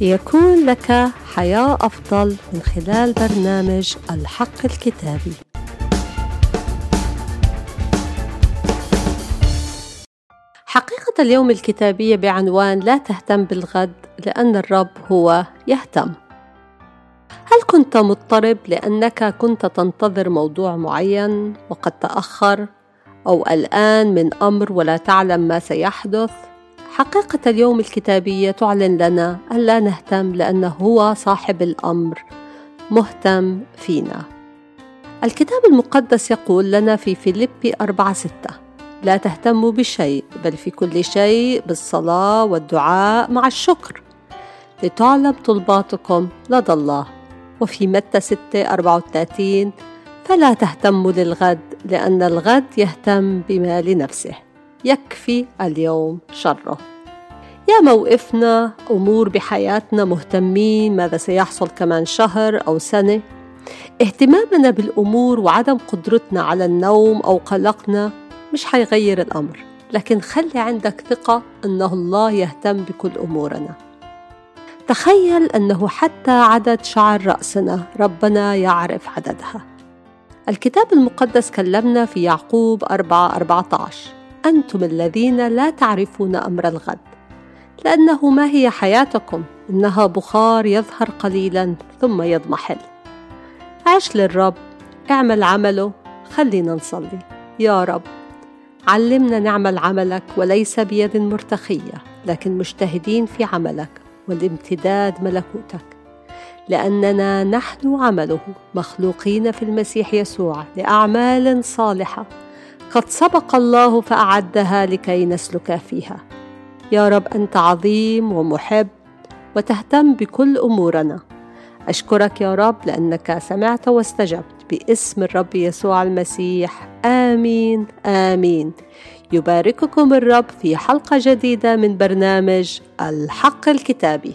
ليكون لك حياة أفضل من خلال برنامج الحق الكتابي. حقيقة اليوم الكتابية بعنوان لا تهتم بالغد لأن الرب هو يهتم. هل كنت مضطرب لأنك كنت تنتظر موضوع معين وقد تأخر أو قلقان من أمر ولا تعلم ما سيحدث؟ حقيقة اليوم الكتابية تعلن لنا ألا نهتم لأنه هو صاحب الأمر مهتم فينا. الكتاب المقدس يقول لنا في فيليبي أربعة ستة لا تهتموا بشيء بل في كل شيء بالصلاة والدعاء مع الشكر. لتعلم طلباتكم لدى الله. وفي متى 6 34 فلا تهتموا للغد لأن الغد يهتم بما لنفسه. يكفي اليوم شره. يا موقفنا أمور بحياتنا مهتمين ماذا سيحصل كمان شهر أو سنة. اهتمامنا بالأمور وعدم قدرتنا على النوم أو قلقنا مش حيغير الأمر لكن خلي عندك ثقة أنه الله يهتم بكل أمورنا. تخيل أنه حتى عدد شعر رأسنا ربنا يعرف عددها. الكتاب المقدس كلمنا في يعقوب 4 14 أنتم الذين لا تعرفون أمر الغد لأنه ما هي حياتكم إنها بخار يظهر قليلا ثم يضمحل. عش للرب اعمل عمله خلينا نصلي. يا رب علمنا نعمل عملك وليس بيد مرتخية لكن مجتهدين في عملك والامتداد ملكوتك. لأننا نحن عمله مخلوقين في المسيح يسوع لأعمال صالحة. قد سبق الله فأعدها لكي نسلك فيها. يا رب أنت عظيم ومحب وتهتم بكل أمورنا. أشكرك يا رب لأنك سمعت واستجبت باسم الرب يسوع المسيح. آمين آمين. يبارككم الرب في حلقة جديدة من برنامج الحق الكتابي.